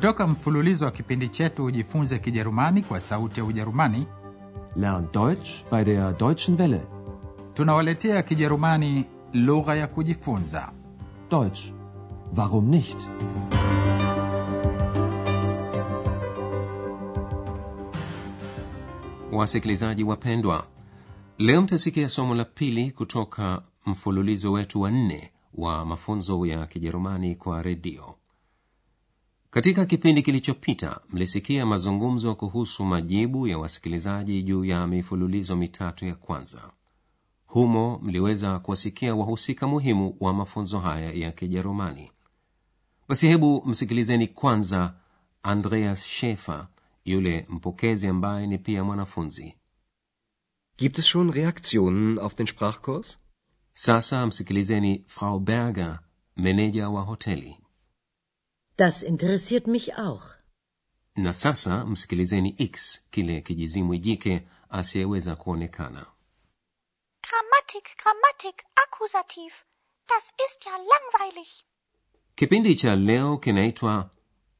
kutoka mfululizo wa kipindi chetu ujifunze kijerumani kwa sauti ya ujerumani Lern Deutsch bei der Deutschen Welle. tunawaletea kijerumani lugha ya kujifunza Deutsch. Warum nicht? Wasikilizaji wapendwa, leo mtasikia somo la pili kutoka mfululizo wetu wa nne wa mafunzo ya Kijerumani kwa redio. Katika kipindi kilichopita mlisikia mazungumzo kuhusu majibu ya wasikilizaji juu ya mifululizo mitatu ya kwanza. Humo mliweza kuwasikia wahusika muhimu wa mafunzo haya ya Kijerumani. Basi hebu msikilizeni kwanza Andreas shefer yule mpokezi ambaye ni pia mwanafunzi. Gibt es schon Reaktionen auf den Sprachkurs? Sasa msikilizeni Frau Berger, meneja wa hoteli. Das interessiert mich auch. Na sasa msikilizeni X, kile kijizimwi jike asiyeweza kuonekana. Grammatik, Grammatik, Akkusativ. Das ist ja langweilig. Kipindi cha leo kinaitwa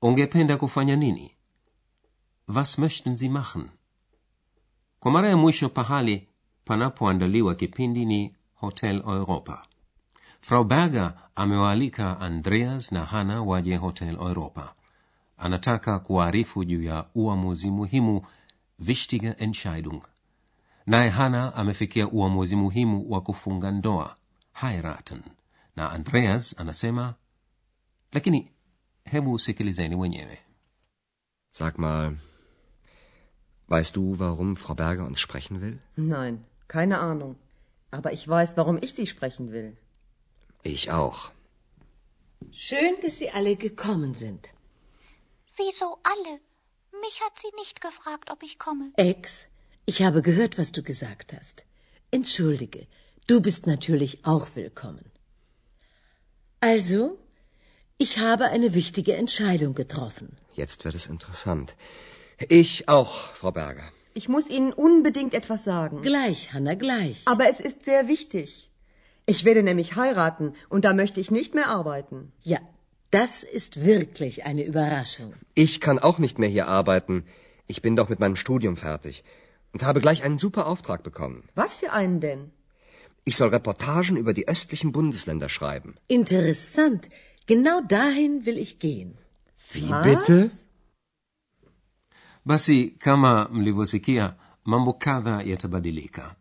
Ungependa kufanya nini? Was möchten Sie machen? Kwa mara ya mwisho pahali panapoandaliwa kipindi ni Hotel Europa. Frau Berger amewaalika Andreas na Hanna waje Hotel Europa. Anataka kuwaarifu juu ya uamuzi muhimu, wichtige Entscheidung. Naye Hanna amefikia uamuzi muhimu wa kufunga ndoa, heiraten, na Andreas anasema, lakini hebu sikilizeni wenyewe. Sag mal, weißt du, warum Frau Berger uns sprechen will? Nein, keine Ahnung. Aber ich weiß, warum ich Sie sprechen will. Ich auch. Schön, dass Sie alle gekommen sind. Wieso alle? Mich hat sie nicht gefragt, ob ich komme. Ex, ich habe gehört, was du gesagt hast. Entschuldige, du bist natürlich auch willkommen. Also, ich habe eine wichtige Entscheidung getroffen. Jetzt wird es interessant. Ich auch, Frau Berger. Ich muss Ihnen unbedingt etwas sagen. Gleich, Hanna, gleich. Aber es ist sehr wichtig. Ich werde nämlich heiraten und da möchte ich nicht mehr arbeiten. Ja, das ist wirklich eine Überraschung. Ich kann auch nicht mehr hier arbeiten. Ich bin doch mit meinem Studium fertig und habe gleich einen super Auftrag bekommen. Was für einen denn? Ich soll Reportagen über die östlichen Bundesländer schreiben. Interessant. Genau dahin will ich gehen. Wie Was? bitte? Basi kama mlivyosikia, mambo kadha yatabadilika.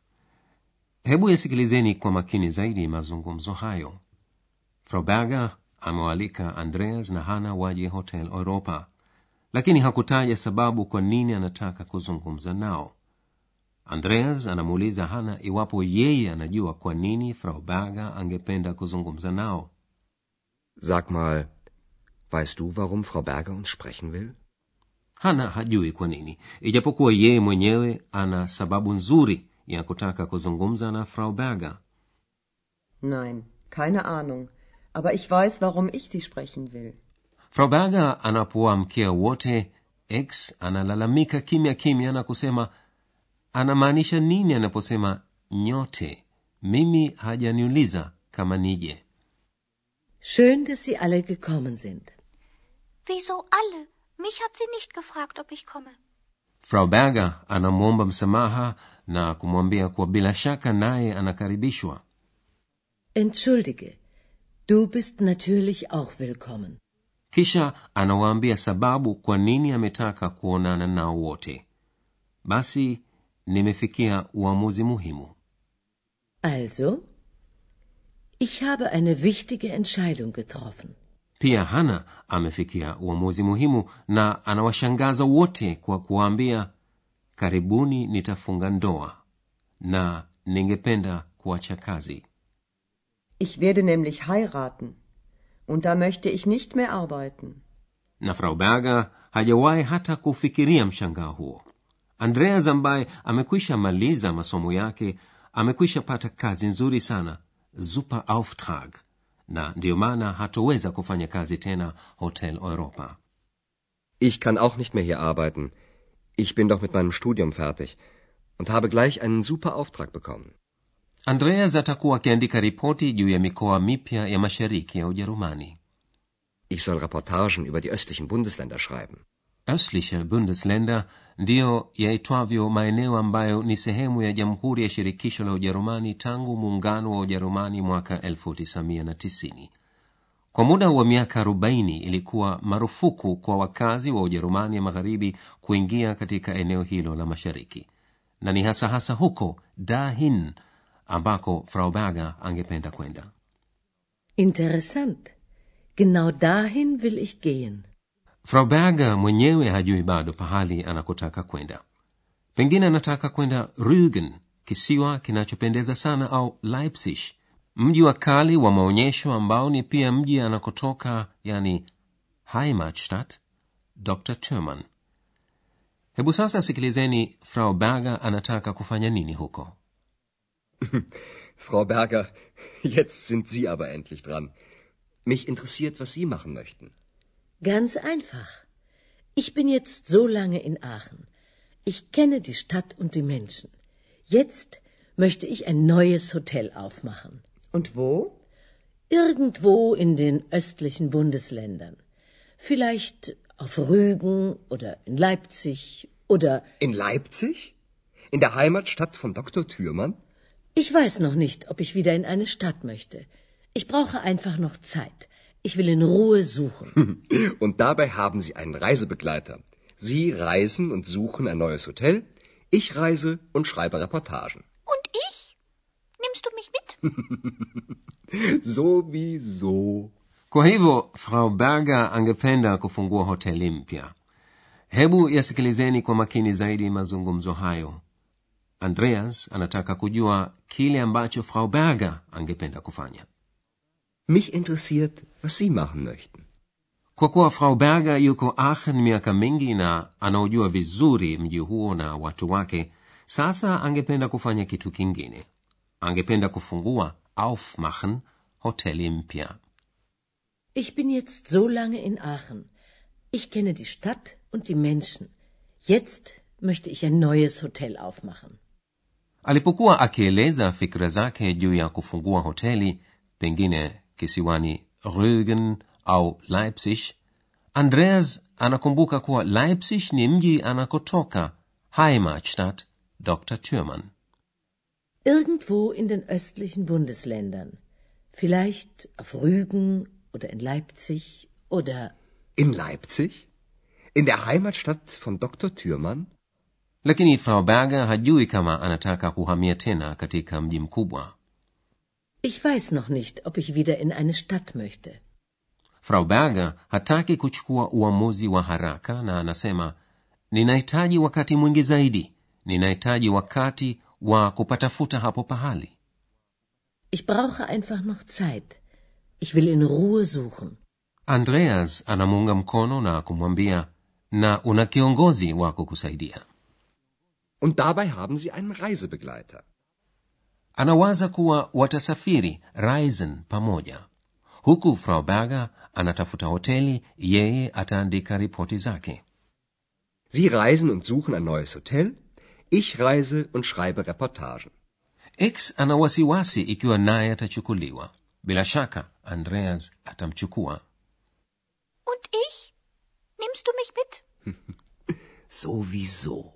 Hebu yasikilizeni kwa makini zaidi mazungumzo hayo. Frau Berger amewalika Andreas na Hana waje Hotel Europa, lakini hakutaja sababu kwa nini anataka kuzungumza nao. Andreas anamuuliza Hana iwapo yeye anajua kwa nini Frau Berger angependa kuzungumza nao. Sag mal, weißt du, warum Frau Berger uns sprechen will? Hana hajui kwa nini, ijapokuwa yeye mwenyewe ana sababu nzuri ya kutaka kuzungumza na Frau Berger. Nein, keine Ahnung. Aber ich weiß, warum ich Sie sprechen will. Frau Berger anapoamkia wote, X analalamika kimya kimya na kusema anamaanisha nini anaposema nyote. Mimi hajaniuliza kama nije. Schön, dass Sie alle gekommen sind. Wieso alle? Mich hat sie nicht gefragt, ob ich komme. Frau Berger anamwomba msamaha na kumwambia kuwa bila shaka naye anakaribishwa. Entschuldige, du bist natürlich auch willkommen. Kisha anawaambia sababu kwa nini ametaka kuonana nao wote. Basi nimefikia uamuzi muhimu. Also, ich habe eine wichtige Entscheidung getroffen. Pia Hana amefikia uamuzi muhimu na anawashangaza wote kwa kuwaambia, karibuni nitafunga ndoa na ningependa kuacha kazi. Ich werde nämlich heiraten. Und da möchte ich nicht mehr arbeiten. Na Frau Berger hajawahi hata kufikiria mshangao huo. Andreas ambaye amekwisha maliza masomo yake amekwisha pata kazi nzuri sana, super Auftrag, na ndiyo maana hatoweza kufanya kazi tena Hotel Europa. Ich kann auch nicht mehr hier arbeiten. Ich bin doch mit meinem Studium fertig und habe gleich einen super Auftrag bekommen. Andreas atakuwa akiandika ripoti juu ya mikoa mipya ya mashariki ya Ujerumani. Ich soll Reportagen über die östlichen Bundesländer schreiben. östliche bundesländer ndiyo yaitwavyo maeneo ambayo ni sehemu ya jamhuri ya shirikisho la ujerumani tangu muungano wa ujerumani mwaka 1990 kwa muda wa miaka 40 ilikuwa marufuku kwa wakazi wa ujerumani ya magharibi kuingia katika eneo hilo la mashariki na ni hasa hasa huko dahin ambako frau berger angependa kwenda Interessant. Genau dahin will ich gehen. frau berger mwenyewe hajui bado pahali anakotaka kwenda pengine anataka kwenda rügen kisiwa kinachopendeza sana au leipzig mji wa kali wa maonyesho ambao ni pia mji anakotoka yani heimatstadt dr turman hebu sasa sikilizeni frau berger anataka kufanya nini huko Frau Berger, jetzt sind Sie aber endlich dran. Mich interessiert, was Sie machen möchten. Ganz einfach. Ich bin jetzt so lange in Aachen. Ich kenne die Stadt und die Menschen. Jetzt möchte ich ein neues Hotel aufmachen. Und wo? Irgendwo in den östlichen Bundesländern. Vielleicht auf Rügen oder in Leipzig oder In Leipzig? In der Heimatstadt von Dr. Thürmann? ich weiß noch nicht, ob ich wieder in eine Stadt möchte. Ich brauche einfach noch Zeit. Ich will in Ruhe suchen. Und dabei haben Sie einen Reisebegleiter. Sie reisen und suchen ein neues Hotel. Ich reise und schreibe Reportagen. Und ich? Nimmst du mich mit? Sowieso. kwa hivyo frau berger angependa kufungua hoteli mpya hebu yasikilizeni kwa makini zaidi mazungumzo hayo andreas anataka kujua kile ambacho frau berger angependa kufanya Mich interessiert, was Sie machen möchten. kwa kuwa frau berger yuko aachen miaka mingi na anaojua vizuri mji huo na watu wake sasa angependa kufanya kitu kingine angependa kufungua aufmachen hoteli mpya Ich bin jetzt so lange in Aachen. Ich kenne die Stadt und die Menschen. Jetzt möchte ich ein neues Hotel aufmachen. alipokuwa akieleza fikira zake juu ya kufungua hoteli pengine kisiwani rügen au leipzig andreas anakumbuka kuwa leipzig ni mji anakotoka heimatstadt dr thürmann Irgendwo in den östlichen Bundesländern. Vielleicht auf Rügen oder in Leipzig oder In Leipzig? In der Heimatstadt von Dr. Thürmann? lakini frau berger hajui kama anataka kuhamia tena katika mji mkubwa ich weiß noch nicht, ob ich wieder in eine Stadt möchte. frau berger hataki kuchukua uamuzi wa haraka na anasema ninahitaji wakati mwingi zaidi ninahitaji wakati wa kupatafuta hapo pahali Ich brauche einfach noch Zeit. Ich will in Ruhe suchen. andreas anamuunga mkono na kumwambia na una kiongozi wa kukusaidia Und dabei haben Sie einen Reisebegleiter. anawaza kuwa watasafiri reisen pamoja huku frau berger anatafuta hoteli yeye ataandika ripoti zake Sie reisen und suchen ein neues Hotel. Ich reise und schreibe Reportagen. x ana wasiwasi ikiwa naye atachukuliwa bila shaka andreas atamchukua Und ich? Nimmst du mich mit? Sowieso.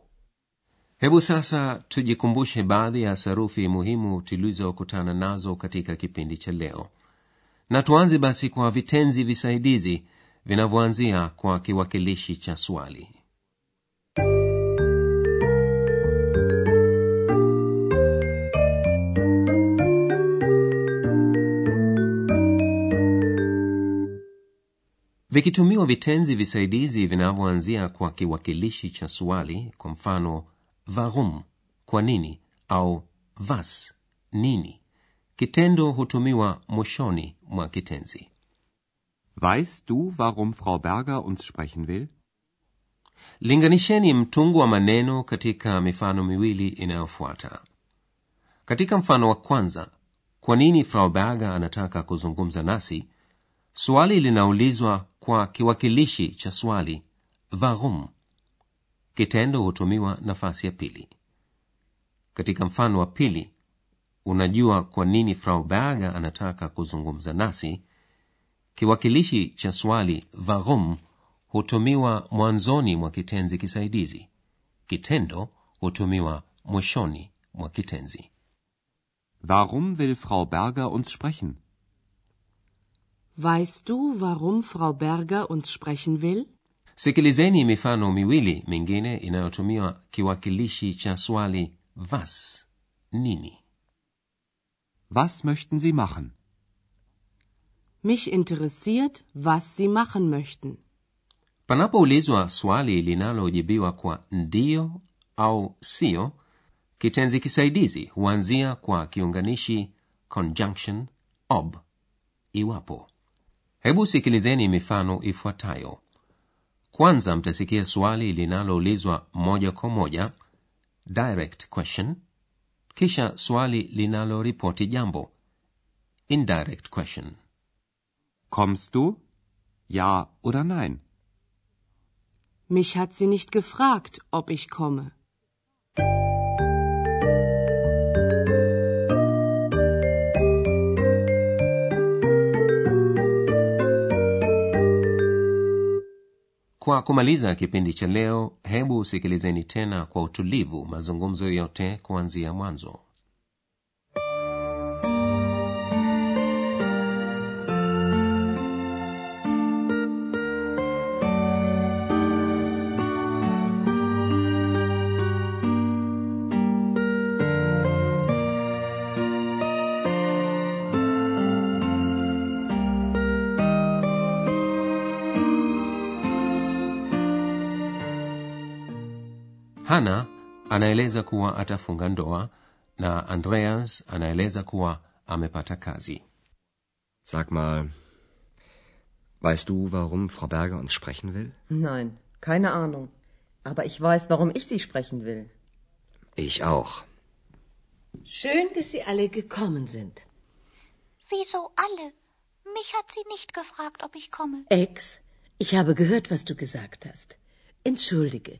hebu sasa tujikumbushe baadhi ya sarufi muhimu tulizokutana nazo katika kipindi cha leo na tuanze basi kwa vitenzi visaidizi vinavyoanzia kwa kiwakilishi cha swali vikitumiwa vitenzi visaidizi vinavyoanzia kwa kiwakilishi cha swali kwa mfano varum kwa nini? au vas nini? Kitendo hutumiwa mwishoni mwa kitenzi. Weißt du, warum Frau Berger uns sprechen will? linganisheni mtungu wa maneno katika mifano miwili inayofuata. Katika mfano wa kwanza kwa nini frau berger anataka kuzungumza nasi? Swali linaulizwa kwa kiwakilishi cha swali varum kitendo hutumiwa nafasi ya pili. Katika mfano wa pili unajua kwa nini frau berger anataka kuzungumza nasi kiwakilishi cha swali varum hutumiwa mwanzoni mwa kitenzi kisaidizi. Kitendo hutumiwa mwishoni mwa kitenzi. Warum will Frau Berger uns sprechen? Weißt du, warum Frau Berger uns sprechen will? sikilizeni mifano miwili mingine inayotumia kiwakilishi cha swali was nini Was möchten Sie machen? Mich interessiert, was Sie machen möchten. panapoulizwa swali linalojibiwa kwa ndio au sio kitenzi kisaidizi huanzia kwa kiunganishi conjunction ob iwapo hebu sikilizeni mifano ifuatayo kwanza mtasikia swali linaloulizwa moja kwa moja direct question kisha swali linaloripoti jambo indirect question Kommst du? Ja oder nein? Mich hat sie nicht gefragt, ob ich komme. Kwa kumaliza kipindi cha leo hebu sikilizeni tena kwa utulivu mazungumzo yote kuanzia mwanzo hana anaeleza kuwa atafunga ndoa na andreas anaeleza kuwa amepata kazi Sag mal, weißt du, warum Frau Berger uns sprechen will? Nein, keine Ahnung. Aber ich weiß, warum ich Sie sprechen will. Ich auch. Schön, dass Sie alle gekommen sind. Wieso alle? Mich hat sie nicht gefragt, ob ich komme. Ex, ich habe gehört, was du gesagt hast. Entschuldige,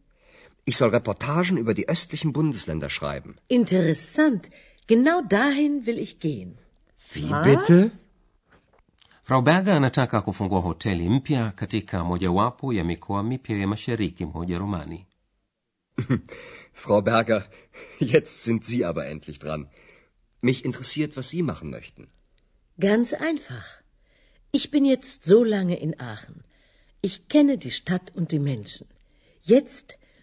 Ich soll Reportagen über die östlichen Bundesländer schreiben. Interessant. Genau dahin will ich gehen. Wie Was? bitte? frau berger anataka kufungua hoteli mpya katika mojawapo ya mikoa mipya ya mashariki mwa ujerumani Frau Berger, jetzt sind Sie aber endlich dran. Mich interessiert, was Sie machen möchten. Ganz einfach. Ich bin jetzt so lange in Aachen. Ich kenne die Stadt und die Menschen. Jetzt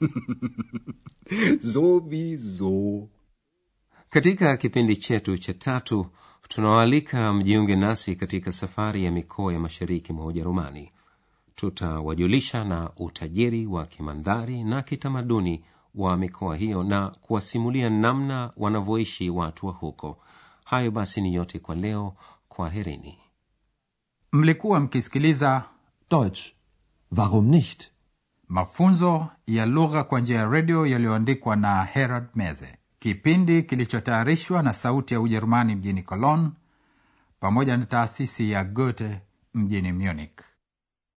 Sowieso. katika kipindi chetu cha tatu tunawaalika mjiunge nasi katika safari ya mikoa ya mashariki mwa ujerumani tutawajulisha na utajiri wa kimandhari na kitamaduni wa mikoa hiyo na kuwasimulia namna wanavyoishi watu wa huko hayo basi ni yote kwa leo kwaherini mlikuwa mkisikiliza Deutsch. Warum nicht? Mafunzo ya lugha kwa njia ya redio yaliyoandikwa na herald meze. Kipindi kilichotayarishwa na sauti ya ujerumani mjini cologne pamoja na taasisi ya goethe mjini munich